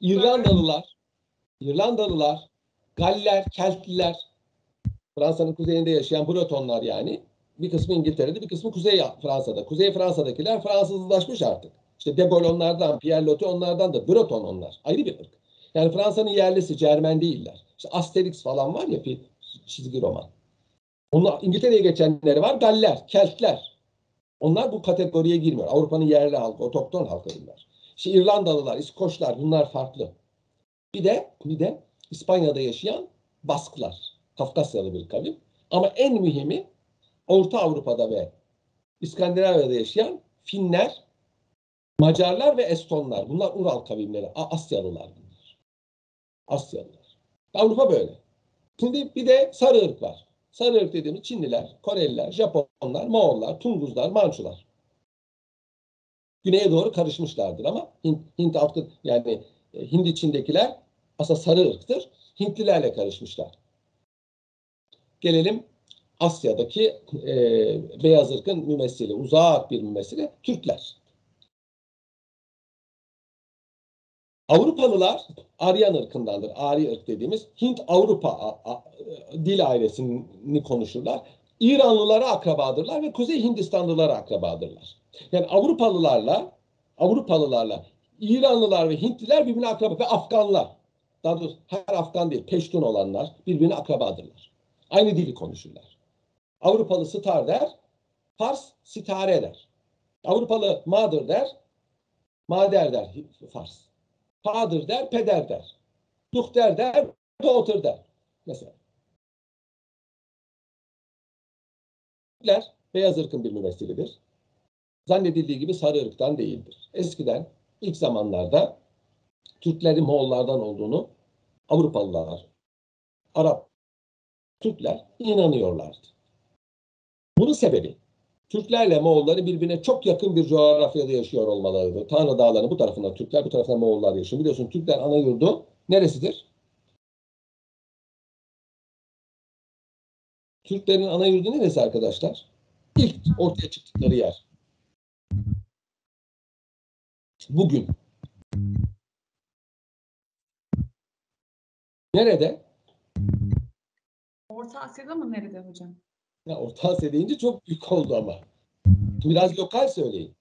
Speaker 1: İrlandalılar, İrlandalılar, Galler, Keltliler, Fransa'nın kuzeyinde yaşayan Bretonlar yani. Bir kısmı İngiltere'de, bir kısmı Kuzey Fransa'da. Kuzey Fransa'dakiler Fransızlaşmış artık. İşte De Gaulle onlardan, Pierre Loti onlardan da Breton onlar. Ayrı bir ırk. Yani Fransa'nın yerlisi, Cermen değiller. İşte Asterix falan var ya bir çizgi roman. Onlar İngiltere'ye geçenleri var. Galler, Keltler. Onlar bu kategoriye girmiyor. Avrupa'nın yerli halkı, otokton halkı bunlar. İşte İrlandalılar, İskoçlar bunlar farklı. Bir de bir de İspanya'da yaşayan Basklar. Kafkasyalı bir kavim. Ama en mühimi Orta Avrupa'da ve İskandinavya'da yaşayan Finler, Macarlar ve Estonlar. Bunlar Ural kavimleri. Asyalılar bunlar. Asyalılar. Avrupa böyle. Şimdi bir de sarı ırk var. Sarı ırk dediğimiz Çinliler, Koreliler, Japonlar, Moğollar, Tunguzlar, Mançular. Güneye doğru karışmışlardır ama Hint, Hint yani e, Hindi Çin'dekiler aslında sarı ırktır. Hintlilerle karışmışlar. Gelelim Asya'daki e, beyaz ırkın mümessili, uzak bir mümessili Türkler. Avrupalılar Aryan ırkındandır. Ari ırk dediğimiz Hint Avrupa a- a- dil ailesini konuşurlar. İranlılara akrabadırlar ve Kuzey Hindistanlılara akrabadırlar. Yani Avrupalılarla Avrupalılarla İranlılar ve Hintliler birbirine akraba ve Afganlar. Daha doğrusu her Afgan değil, Peştun olanlar birbirine akrabadırlar. Aynı dili konuşurlar. Avrupalı star der, Fars sitare der. Avrupalı mother der, mader der Fars. Father der, peder der. Duhter der, daughter der. Mesela. Türkler beyaz ırkın bir mümessilidir. Zannedildiği gibi sarı ırktan değildir. Eskiden ilk zamanlarda Türklerin Moğollardan olduğunu Avrupalılar, Arap Türkler inanıyorlardı. Bunun sebebi Türklerle Moğolları birbirine çok yakın bir coğrafyada yaşıyor olmalarıdır. Tanrı Dağları'nın bu tarafında Türkler, bu tarafında Moğollar yaşıyor. Biliyorsun Türkler ana yurdu neresidir? Türklerin ana yurdu neresi arkadaşlar? İlk ortaya çıktıkları yer. Bugün. Nerede?
Speaker 5: Orta Asya'da mı nerede hocam?
Speaker 1: Ya Orta Asya deyince çok büyük oldu ama. Biraz lokal söyleyin.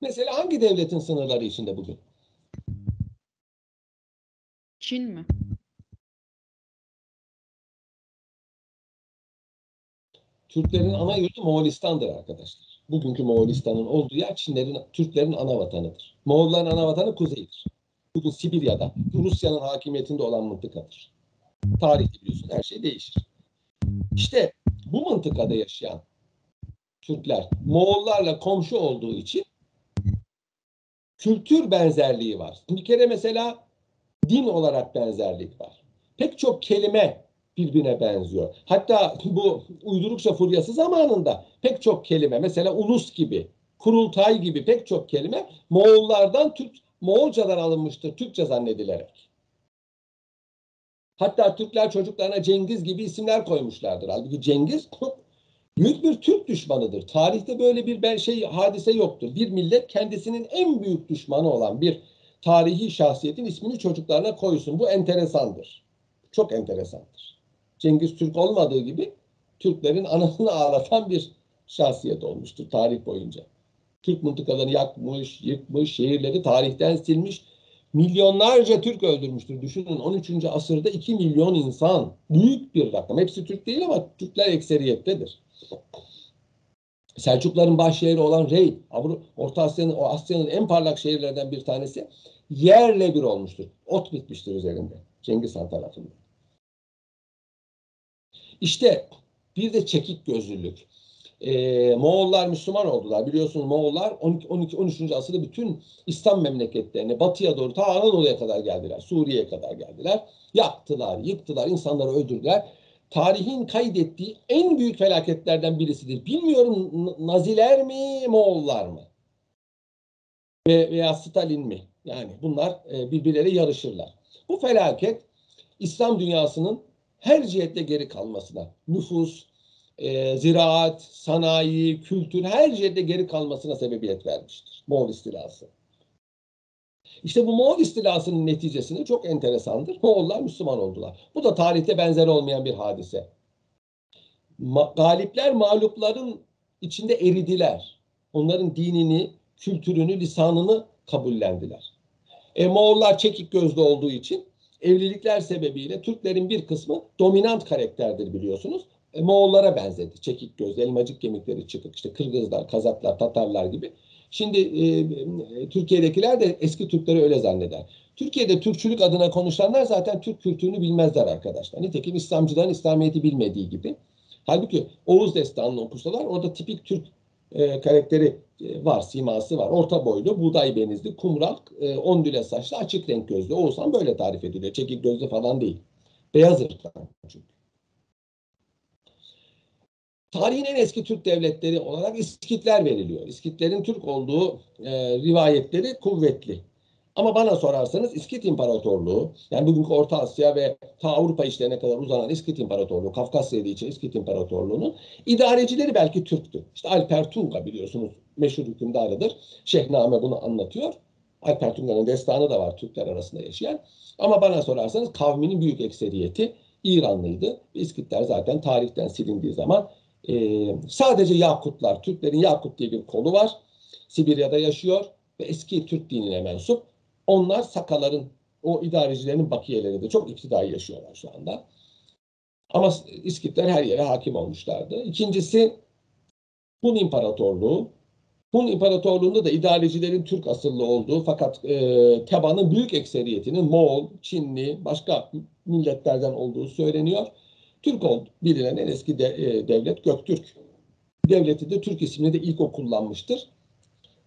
Speaker 1: Mesela hangi devletin sınırları içinde bugün?
Speaker 6: Çin mi?
Speaker 1: Türklerin ana yurdu Moğolistan'dır arkadaşlar. Bugünkü Moğolistan'ın olduğu yer Çinlerin, Türklerin ana vatanıdır. Moğolların ana vatanı kuzeydir. Bugün Sibirya'da Rusya'nın hakimiyetinde olan mıntıkadır. Tarihte biliyorsun her şey değişir. İşte bu mıntıkada yaşayan Türkler Moğollarla komşu olduğu için kültür benzerliği var. Bir kere mesela din olarak benzerlik var. Pek çok kelime birbirine benziyor. Hatta bu uydurukça furyası zamanında pek çok kelime mesela ulus gibi, kurultay gibi pek çok kelime Moğollardan Türk Moğolcadan alınmıştır Türkçe zannedilerek. Hatta Türkler çocuklarına Cengiz gibi isimler koymuşlardır. Halbuki Cengiz büyük bir Türk düşmanıdır. Tarihte böyle bir ben şey hadise yoktur. Bir millet kendisinin en büyük düşmanı olan bir tarihi şahsiyetin ismini çocuklarına koysun. Bu enteresandır. Çok enteresandır. Cengiz Türk olmadığı gibi Türklerin anasını ağlatan bir şahsiyet olmuştur tarih boyunca. Türk mıntıkalarını yakmış, yıkmış, şehirleri tarihten silmiş. Milyonlarca Türk öldürmüştür. Düşünün 13. asırda 2 milyon insan. Büyük bir rakam. Hepsi Türk değil ama Türkler ekseriyettedir. Selçukların baş şehri olan Rey, Orta Asya'nın, o Asya'nın en parlak şehirlerden bir tanesi yerle bir olmuştur. Ot bitmiştir üzerinde. Cengiz Han tarafından. İşte bir de çekik gözlülük. Ee, Moğollar Müslüman oldular. Biliyorsunuz Moğollar 12, 12 13. asırda bütün İslam memleketlerine batıya doğru ta Anadolu'ya kadar geldiler. Suriye'ye kadar geldiler. Yaktılar, yıktılar, insanları öldürdüler. Tarihin kaydettiği en büyük felaketlerden birisidir. Bilmiyorum Naziler mi, Moğollar mı? Ve, veya Stalin mi? Yani bunlar e, birbirleriyle yarışırlar. Bu felaket İslam dünyasının her cihette geri kalmasına, nüfus, e, ziraat, sanayi, kültür her cihette geri kalmasına sebebiyet vermiştir. Moğol istilası. İşte bu Moğol istilasının neticesinde çok enteresandır. Moğollar Müslüman oldular. Bu da tarihte benzer olmayan bir hadise. Ma galipler mağlupların içinde eridiler. Onların dinini, kültürünü, lisanını kabullendiler. E, Moğollar çekik gözlü olduğu için evlilikler sebebiyle Türklerin bir kısmı dominant karakterdir biliyorsunuz. E, Moğollara benzedi. Çekik göz, elmacık kemikleri çıkık. İşte Kırgızlar, Kazaklar, Tatarlar gibi. Şimdi e, Türkiye'dekiler de eski Türkleri öyle zanneder. Türkiye'de Türkçülük adına konuşanlar zaten Türk kültürünü bilmezler arkadaşlar. Nitekim İslamcıların İslamiyet'i bilmediği gibi. Halbuki Oğuz Destanı'nı okusalar orada tipik Türk e, karakteri e, var, siması var. Orta boylu, buğday benizli, kumral, e, ondüle saçlı, açık renk gözlü. Oğuzhan böyle tarif ediliyor. Çekik gözlü falan değil. Beyaz ırktan çünkü. Tarihin en eski Türk devletleri olarak İskitler veriliyor. İskitlerin Türk olduğu e, rivayetleri kuvvetli. Ama bana sorarsanız İskit İmparatorluğu, yani bugünkü Orta Asya ve ta Avrupa işlerine kadar uzanan İskit İmparatorluğu, Kafkasya için İskit İmparatorluğu'nun idarecileri belki Türktü. İşte Alper Tunga biliyorsunuz meşhur hükümdarıdır. Şehname bunu anlatıyor. Alper Tunga'nın destanı da var Türkler arasında yaşayan. Ama bana sorarsanız kavminin büyük ekseriyeti İranlıydı. İskitler zaten tarihten silindiği zaman e, sadece Yakutlar, Türklerin Yakut diye bir kolu var. Sibirya'da yaşıyor ve eski Türk dinine mensup. Onlar Sakaların, o idarecilerin bakiyeleridir. Çok iktidai yaşıyorlar şu anda. Ama İskitler her yere hakim olmuşlardı. İkincisi Hun İmparatorluğu. Hun İmparatorluğu'nda da idarecilerin Türk asıllı olduğu fakat e, tebanın büyük ekseriyetinin Moğol, Çinli, başka milletlerden olduğu söyleniyor. Türk oldu. Bilinen en eski de, e, devlet Göktürk. Devleti de Türk ismini de ilk o kullanmıştır.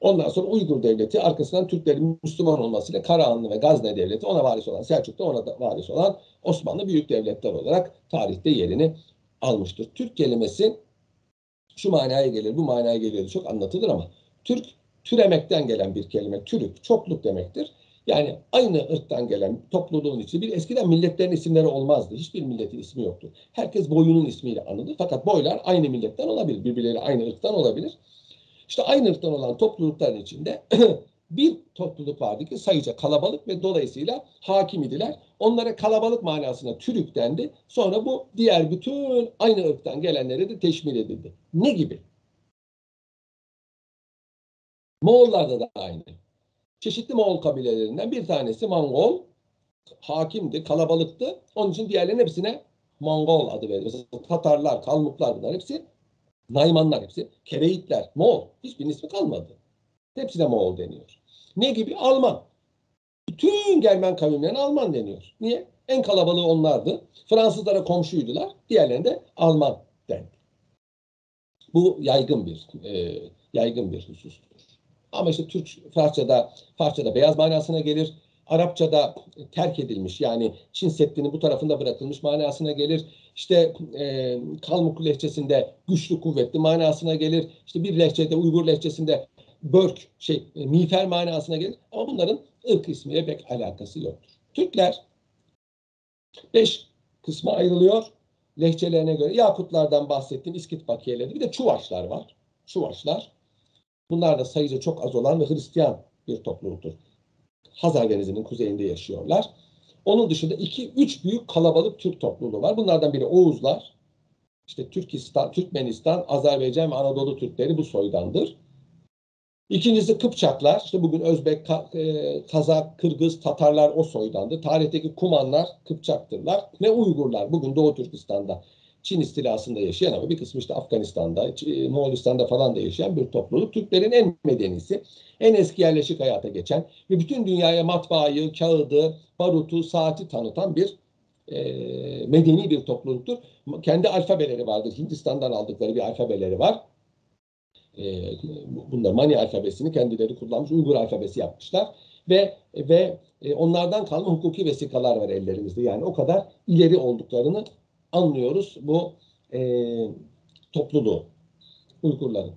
Speaker 1: Ondan sonra Uygur Devleti arkasından Türklerin Müslüman olmasıyla Karahanlı ve Gazne Devleti ona varis olan Selçuk'ta ona da varis olan Osmanlı büyük devletler olarak tarihte yerini almıştır. Türk kelimesi şu manaya gelir, bu manaya geliyor çok anlatılır ama Türk türemekten gelen bir kelime. Türük, çokluk demektir. Yani aynı ırktan gelen topluluğun içi bir eskiden milletlerin isimleri olmazdı. Hiçbir milletin ismi yoktu. Herkes boyunun ismiyle anılır. Fakat boylar aynı milletten olabilir. Birbirleri aynı ırktan olabilir. İşte aynı ırktan olan toplulukların içinde bir topluluk vardı ki sayıca kalabalık ve dolayısıyla hakim idiler. Onlara kalabalık manasına Türük dendi. Sonra bu diğer bütün aynı ırktan gelenlere de teşmil edildi. Ne gibi? Moğollarda da aynı. Çeşitli Moğol kabilelerinden bir tanesi Mongol. Hakimdi, kalabalıktı. Onun için diğerlerinin hepsine Mongol adı verilir. Mesela Tatarlar, Kalmuklar bunlar hepsi Naymanlar hepsi. Kereitler, Moğol. Hiçbirinin ismi kalmadı. Hepsine Moğol deniyor. Ne gibi? Alman. Bütün Germen kavimlerine Alman deniyor. Niye? En kalabalığı onlardı. Fransızlara komşuydular. Diğerlerine de Alman dendi. Bu yaygın bir e, yaygın bir husustur. Ama işte Türk Farsçada Farsçada beyaz manasına gelir. Arapçada terk edilmiş yani Çin Seddi'nin bu tarafında bırakılmış manasına gelir. İşte e, Kalmuk lehçesinde güçlü kuvvetli manasına gelir. İşte bir lehçede Uygur lehçesinde börk şey e, miğfer manasına gelir. Ama bunların ırk ismiyle pek alakası yoktur. Türkler beş kısma ayrılıyor. Lehçelerine göre Yakutlardan bahsettiğim İskit bakiyeleri bir de Çuvaşlar var. Çuvaşlar. Bunlar da sayıca çok az olan ve Hristiyan bir topluluktur. Hazar Denizi'nin kuzeyinde yaşıyorlar. Onun dışında iki, üç büyük kalabalık Türk topluluğu var. Bunlardan biri Oğuzlar. İşte Türkistan, Türkmenistan, Azerbaycan ve Anadolu Türkleri bu soydandır. İkincisi Kıpçaklar. İşte bugün Özbek, e, Kazak, Kırgız, Tatarlar o soydandır. Tarihteki Kumanlar Kıpçaktırlar. Ve Uygurlar bugün Doğu Türkistan'da Çin istilasında yaşayan ama bir kısmı işte Afganistan'da, Ç- Moğolistan'da falan da yaşayan bir topluluk. Türklerin en medenisi, en eski yerleşik hayata geçen ve bütün dünyaya matbaayı, kağıdı, barutu, saati tanıtan bir e, medeni bir topluluktur. Kendi alfabeleri vardır. Hindistan'dan aldıkları bir alfabeleri var. E, bunda Mani alfabesini kendileri kullanmış, Uygur alfabesi yapmışlar ve ve e, onlardan kalma hukuki vesikalar var ellerimizde. Yani o kadar ileri olduklarını anlıyoruz bu e, topluluğu Uygurların.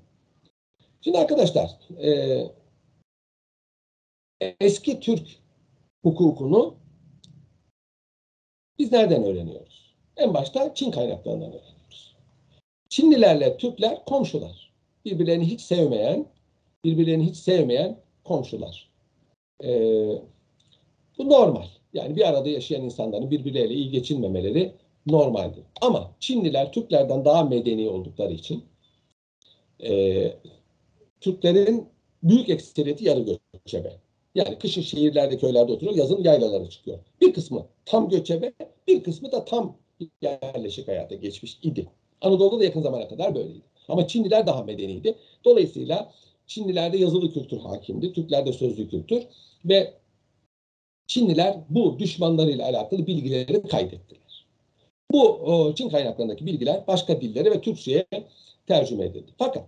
Speaker 1: Şimdi arkadaşlar e, eski Türk hukukunu biz nereden öğreniyoruz? En başta Çin kaynaklarından öğreniyoruz. Çinlilerle Türkler komşular. Birbirlerini hiç sevmeyen, birbirlerini hiç sevmeyen komşular. Ee, bu normal. Yani bir arada yaşayan insanların birbirleriyle iyi geçinmemeleri normaldir. Ama Çinliler Türklerden daha medeni oldukları için e, Türklerin büyük ekseriyeti yarı göçebe. Yani kışın şehirlerde, köylerde oturuyor, yazın yaylalara çıkıyor. Bir kısmı tam göçebe, bir kısmı da tam yerleşik hayata geçmiş idi. Anadolu'da da yakın zamana kadar böyleydi. Ama Çinliler daha medeniydi. Dolayısıyla Çinlilerde yazılı kültür hakimdi, Türklerde sözlü kültür ve Çinliler bu düşmanlarıyla alakalı bilgileri kaydettiler. Bu o, Çin kaynaklarındaki bilgiler başka dillere ve Türkçe'ye tercüme edildi. Fakat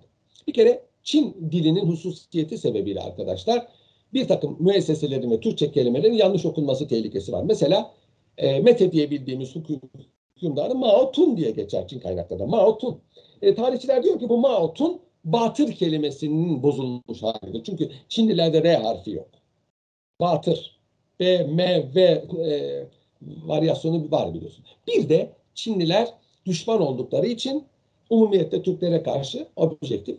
Speaker 1: bir kere Çin dilinin hususiyeti sebebiyle arkadaşlar bir takım müesseselerin ve Türkçe kelimelerin yanlış okunması tehlikesi var. Mesela e, Mete diye bildiğimiz hükümdarı Mao Tun diye geçer Çin kaynaklarında. Mao Tun. E, tarihçiler diyor ki bu Mao Tun batır kelimesinin bozulmuş halidir. Çünkü Çinlilerde R harfi yok. Batır. B, M, V e, varyasyonu var biliyorsun. Bir de Çinliler düşman oldukları için umumiyette Türklere karşı objektif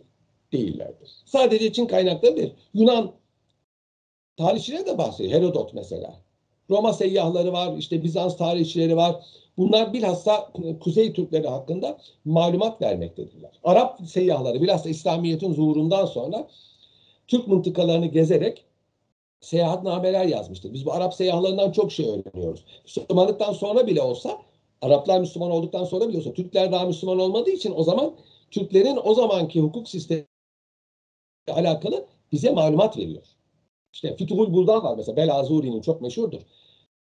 Speaker 1: değillerdir. Sadece Çin kaynakları değil. Yunan tarihçileri de bahsediyor. Herodot mesela. Roma seyyahları var, işte Bizans tarihçileri var. Bunlar bilhassa Kuzey Türkleri hakkında malumat vermektedirler. Arap seyyahları bilhassa İslamiyet'in zuhurundan sonra Türk mıntıkalarını gezerek seyahatnameler yazmıştır. Biz bu Arap seyyahlarından çok şey öğreniyoruz. Müslümanlıktan sonra bile olsa, Araplar Müslüman olduktan sonra bile olsa, Türkler daha Müslüman olmadığı için o zaman Türklerin o zamanki hukuk sistemi alakalı bize malumat veriyor. İşte Fütuhul Buldan var mesela Belazuri'nin çok meşhurdur.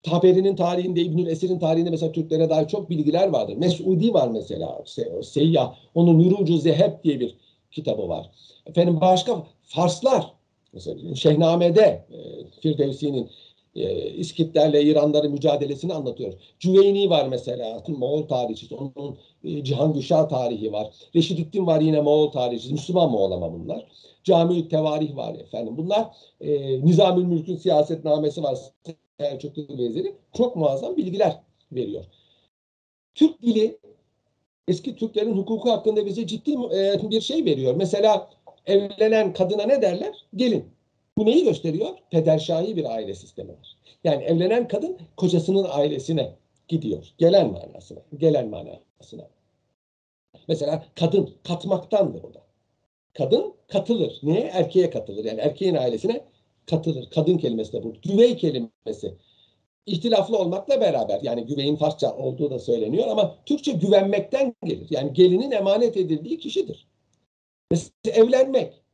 Speaker 1: Taberi'nin tarihinde, İbnül Esir'in tarihinde mesela Türklere dair çok bilgiler vardır. Mesudi var mesela, Seyyah. Onun Nurucu Zeheb diye bir kitabı var. Efendim başka Farslar Mesela Şehname'de e, Firdevsi'nin e, İskitlerle İranların mücadelesini anlatıyor. Cüveyni var mesela Moğol tarihçisi. Onun e, Cihan Güşah tarihi var. Reşidüddin var yine Moğol tarihçisi. Müslüman Moğol ama bunlar. Cami Tevarih var efendim. Bunlar e, Nizamül Mülk'ün siyasetnamesi var. Selçuklu Veziri. Çok muazzam bilgiler veriyor. Türk dili eski Türklerin hukuku hakkında bize ciddi e, bir şey veriyor. Mesela evlenen kadına ne derler? Gelin. Bu neyi gösteriyor? Pederşahi bir aile sistemi var. Yani evlenen kadın kocasının ailesine gidiyor. Gelen manasına. Gelen manasına. Mesela kadın katmaktandır o da. Kadın katılır. Neye? Erkeğe katılır. Yani erkeğin ailesine katılır. Kadın kelimesi de bu. Güvey kelimesi. İhtilaflı olmakla beraber yani güveyin Farsça olduğu da söyleniyor ama Türkçe güvenmekten gelir. Yani gelinin emanet edildiği kişidir. Mesela evlenmek.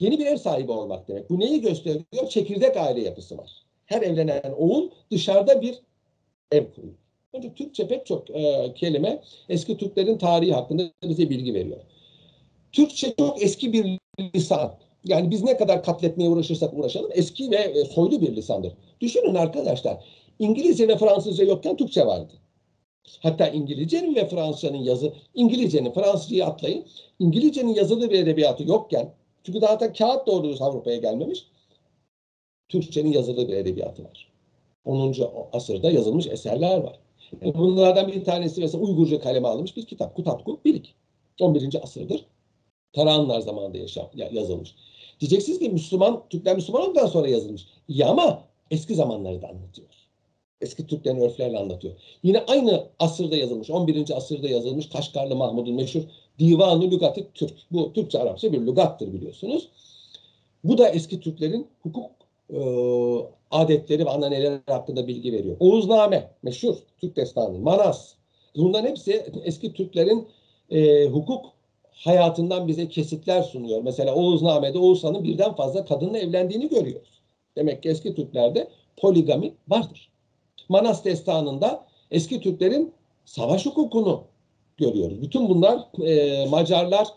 Speaker 1: Yeni bir ev sahibi olmak demek. Bu neyi gösteriyor? Çekirdek aile yapısı var. Her evlenen oğul dışarıda bir ev kuruyor. Önce Türkçe pek çok e, kelime eski Türklerin tarihi hakkında bize bilgi veriyor. Türkçe çok eski bir lisan. Yani biz ne kadar katletmeye uğraşırsak uğraşalım eski ve e, soylu bir lisandır. Düşünün arkadaşlar İngilizce ve Fransızca yokken Türkçe vardı. Hatta İngilizcenin ve Fransızcanın yazı, İngilizcenin Fransızcayı atlayın. İngilizcenin yazılı bir edebiyatı yokken, çünkü daha da kağıt doğru düz Avrupa'ya gelmemiş, Türkçenin yazılı bir edebiyatı var. 10. asırda yazılmış eserler var. Yani bunlardan bir tanesi mesela Uygurca kaleme alınmış bir kitap. Kutatku Bilik. 11. asırdır. Karahanlar zamanında yaşa, yazılmış. Diyeceksiniz ki Müslüman, Türkler Müslüman olduktan sonra yazılmış. İyi ama eski zamanları da anlatıyor. Eski Türklerin örflerini anlatıyor. Yine aynı asırda yazılmış, 11. asırda yazılmış Kaşgarlı Mahmud'un meşhur Divan-ı Lügat-ı Türk. Bu Türkçe Arapça bir lügattır biliyorsunuz. Bu da eski Türklerin hukuk e, adetleri ve ananeleri hakkında bilgi veriyor. Oğuzname, meşhur Türk destanı, Manas. Bunların hepsi eski Türklerin e, hukuk hayatından bize kesitler sunuyor. Mesela Oğuzname'de Oğuzhan'ın birden fazla kadınla evlendiğini görüyoruz. Demek ki eski Türklerde poligami vardır. Manas destanında eski Türklerin savaş hukukunu görüyoruz. Bütün bunlar e, Macarlar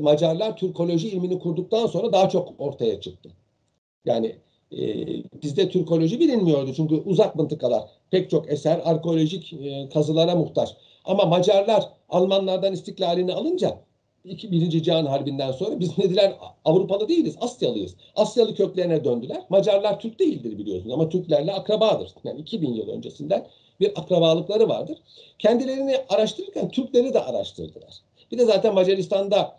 Speaker 1: Macarlar Türkoloji ilmini kurduktan sonra daha çok ortaya çıktı. Yani e, bizde Türkoloji bilinmiyordu çünkü uzak mıntıkalar pek çok eser arkeolojik e, kazılara muhtaç. Ama Macarlar Almanlardan istiklalini alınca İki, Birinci Cihan Harbi'nden sonra biz dediler Avrupalı değiliz, Asyalıyız. Asyalı köklerine döndüler. Macarlar Türk değildir biliyorsunuz ama Türklerle akrabadır. Yani 2000 yıl öncesinden bir akrabalıkları vardır. Kendilerini araştırırken Türkleri de araştırdılar. Bir de zaten Macaristan'da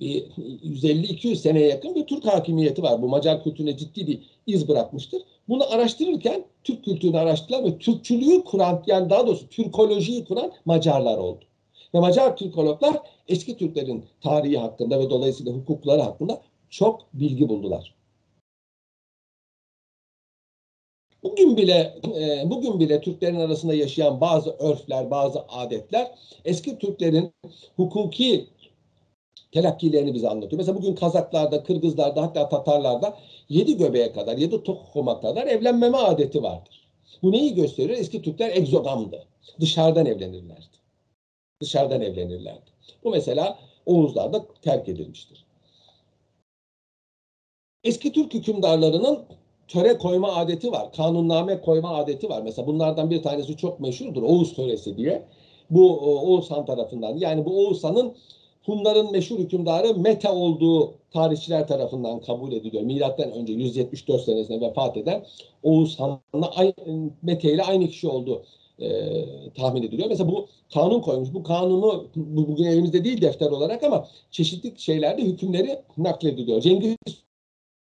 Speaker 1: 150-200 seneye yakın bir Türk hakimiyeti var. Bu Macar kültürüne ciddi bir iz bırakmıştır. Bunu araştırırken Türk kültürünü araştırdılar ve Türkçülüğü kuran yani daha doğrusu Türkolojiyi kuran Macarlar oldu. Ve Macar Türkologlar eski Türklerin tarihi hakkında ve dolayısıyla hukukları hakkında çok bilgi buldular. Bugün bile e, bugün bile Türklerin arasında yaşayan bazı örfler, bazı adetler eski Türklerin hukuki telakkilerini bize anlatıyor. Mesela bugün Kazaklarda, Kırgızlarda hatta Tatarlarda yedi göbeğe kadar, yedi tokuma kadar evlenmeme adeti vardır. Bu neyi gösteriyor? Eski Türkler egzogamdı. Dışarıdan evlenirlerdi. Dışarıdan evlenirlerdi. Bu mesela Oğuzlar'da terk edilmiştir. Eski Türk hükümdarlarının töre koyma adeti var. Kanunname koyma adeti var. Mesela bunlardan bir tanesi çok meşhurdur. Oğuz töresi diye. Bu Oğuz Han tarafından. Yani bu Oğuz Han'ın Hunların meşhur hükümdarı Mete olduğu tarihçiler tarafından kabul ediliyor. Milattan önce 174 senesinde vefat eden Oğuz Han'la Mete ile aynı kişi olduğu e, tahmin ediliyor. Mesela bu kanun koymuş. Bu kanunu bu, bugün elimizde değil defter olarak ama çeşitli şeylerde hükümleri naklediliyor. Cengiz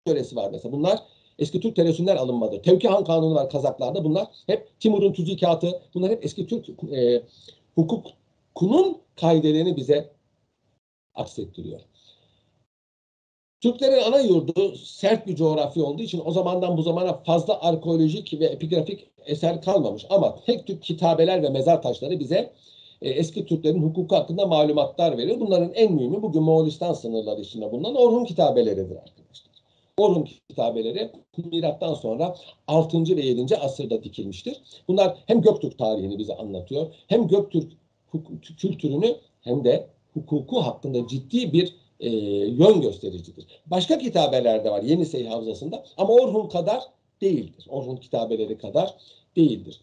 Speaker 1: töresi var mesela. Bunlar eski Türk teresinden alınmadı. Tevki Han kanunu var Kazaklarda. Bunlar hep Timur'un tüzikatı. Bunlar hep eski Türk e, hukukunun kaidelerini bize aksettiriyor. Türklerin ana yurdu sert bir coğrafya olduğu için o zamandan bu zamana fazla arkeolojik ve epigrafik eser kalmamış. Ama tek tük kitabeler ve mezar taşları bize e, eski Türklerin hukuku hakkında malumatlar veriyor. Bunların en mühimi bugün Moğolistan sınırları içinde bulunan Orhun kitabeleridir arkadaşlar. Orhun kitabeleri milattan sonra 6. ve 7. asırda dikilmiştir. Bunlar hem Göktürk tarihini bize anlatıyor, hem Göktürk kültürünü hem de hukuku hakkında ciddi bir e, yön göstericidir. Başka kitabeler de var Yenisey Havzası'nda ama Orhun kadar değildir. Orhun kitabeleri kadar değildir.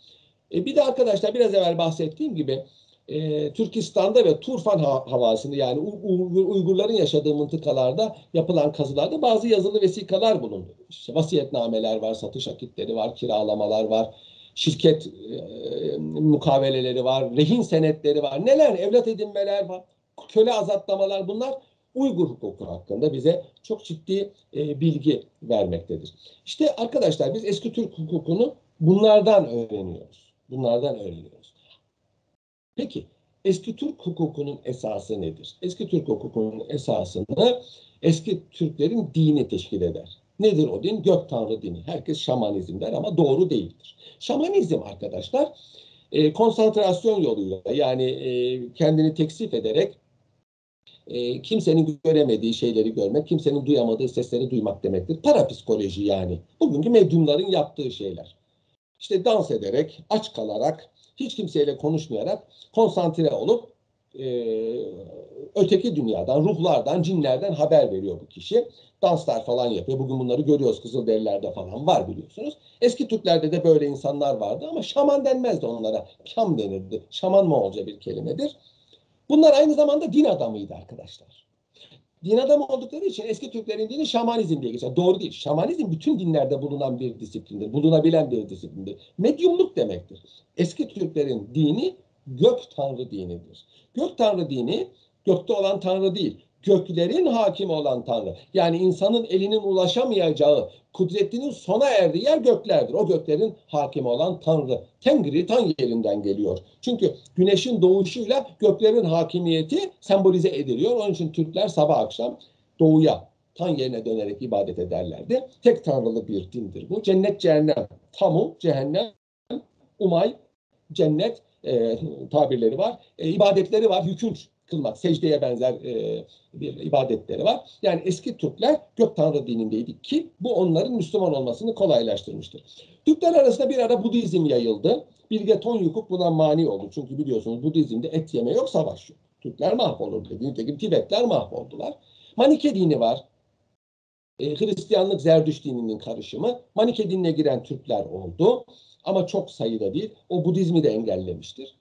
Speaker 1: E, bir de arkadaşlar biraz evvel bahsettiğim gibi e, Türkistan'da ve Turfan ha- havasında yani U- U- Uygurların yaşadığı mıntıkalarda yapılan kazılarda bazı yazılı vesikalar bulundu. İşte vasiyetnameler var, satış akitleri var, kiralamalar var, şirket e, mukaveleleri var, rehin senetleri var. Neler? Evlat edinmeler var, köle azatlamalar bunlar Uygur hukuku hakkında bize çok ciddi e, bilgi vermektedir. İşte arkadaşlar biz eski Türk hukukunu bunlardan öğreniyoruz. Bunlardan öğreniyoruz. Peki eski Türk hukukunun esası nedir? Eski Türk hukukunun esasını eski Türklerin dini teşkil eder. Nedir o din? Gök Tanrı dini. Herkes şamanizm der ama doğru değildir. Şamanizm arkadaşlar e, konsantrasyon yoluyla yani e, kendini teksif ederek e, kimsenin göremediği şeyleri görmek, kimsenin duyamadığı sesleri duymak demektir. Parapsikoloji yani. Bugünkü medyumların yaptığı şeyler. İşte dans ederek, aç kalarak, hiç kimseyle konuşmayarak konsantre olup e, öteki dünyadan, ruhlardan, cinlerden haber veriyor bu kişi. Danslar falan yapıyor. Bugün bunları görüyoruz Kızılderililerde falan var biliyorsunuz. Eski Türklerde de böyle insanlar vardı ama şaman denmezdi onlara. Kam denirdi. Şaman Moğolca bir kelimedir. Bunlar aynı zamanda din adamıydı arkadaşlar. Din adamı oldukları için eski Türklerin dini şamanizm diye geçer. Doğru değil. Şamanizm bütün dinlerde bulunan bir disiplindir. Bulunabilen bir disiplindir. Medyumluk demektir. Eski Türklerin dini gök tanrı dinidir. Gök tanrı dini gökte olan tanrı değil. Göklerin hakim olan tanrı. Yani insanın elinin ulaşamayacağı, kudretinin sona erdiği yer göklerdir. O göklerin hakim olan tanrı. Tengri tan yerinden geliyor. Çünkü güneşin doğuşuyla göklerin hakimiyeti sembolize ediliyor. Onun için Türkler sabah akşam doğuya, tan yerine dönerek ibadet ederlerdi. Tek tanrılı bir dindir bu. Cennet, cehennem, tamu, cehennem, umay, cennet e, tabirleri var. E, ibadetleri var. Hükünç kılmak, secdeye benzer e, bir ibadetleri var. Yani eski Türkler gök tanrı dinindeydi ki bu onların Müslüman olmasını kolaylaştırmıştır. Türkler arasında bir ara Budizm yayıldı. Bilge Tonyukuk buna mani oldu. Çünkü biliyorsunuz Budizm'de et yeme yok, savaş yok. Türkler mahvolur dedi. Nitekim Tibetler mahvoldular. Manike dini var. E, Hristiyanlık Zerdüş dininin karışımı. Manike dinine giren Türkler oldu. Ama çok sayıda değil. O Budizmi de engellemiştir.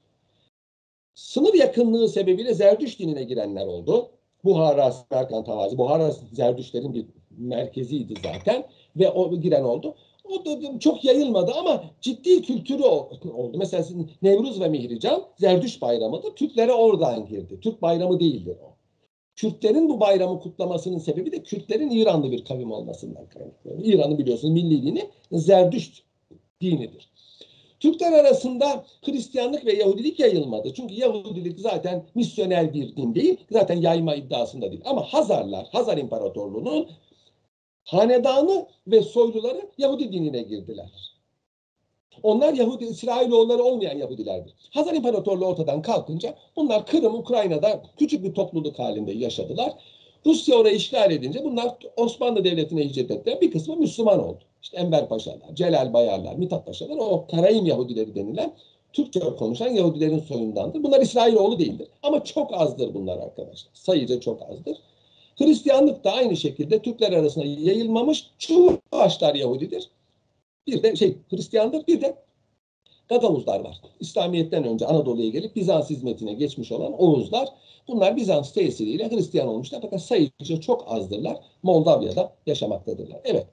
Speaker 1: Sınır yakınlığı sebebiyle Zerdüş dinine girenler oldu. Buhara, Merkan Tavazi. Buhara Zerdüşlerin bir merkeziydi zaten ve o giren oldu. O da çok yayılmadı ama ciddi kültürü oldu. Mesela Nevruz ve Mihrican Zerdüş bayramıdır. Türklere oradan girdi. Türk bayramı değildir o. Kürtlerin bu bayramı kutlamasının sebebi de Kürtlerin İranlı bir kavim olmasından kaynaklanıyor. İran'ın biliyorsunuz milli dini Zerdüşt dinidir. Türkler arasında Hristiyanlık ve Yahudilik yayılmadı. Çünkü Yahudilik zaten misyonel bir din değil. Zaten yayma iddiasında değil. Ama Hazarlar, Hazar İmparatorluğu'nun hanedanı ve soyluları Yahudi dinine girdiler. Onlar Yahudi, İsrailoğulları olmayan Yahudilerdir. Hazar İmparatorluğu ortadan kalkınca bunlar Kırım, Ukrayna'da küçük bir topluluk halinde yaşadılar. Rusya orayı işgal edince bunlar Osmanlı Devleti'ne hicret ettiler. Bir kısmı Müslüman oldu. İşte Enver Paşalar, Celal Bayarlar, Mithat Paşalar o Karayim Yahudileri denilen Türkçe konuşan Yahudilerin soyundandır. Bunlar İsrailoğlu değildir. Ama çok azdır bunlar arkadaşlar. Sayıca çok azdır. Hristiyanlık da aynı şekilde Türkler arasında yayılmamış Çuvaşlar Yahudidir. Bir de şey Hristiyandır bir de Gagavuzlar var. İslamiyet'ten önce Anadolu'ya gelip Bizans hizmetine geçmiş olan Oğuzlar. Bunlar Bizans tesiriyle Hristiyan olmuşlar fakat sayıca çok azdırlar. Moldavya'da yaşamaktadırlar. Evet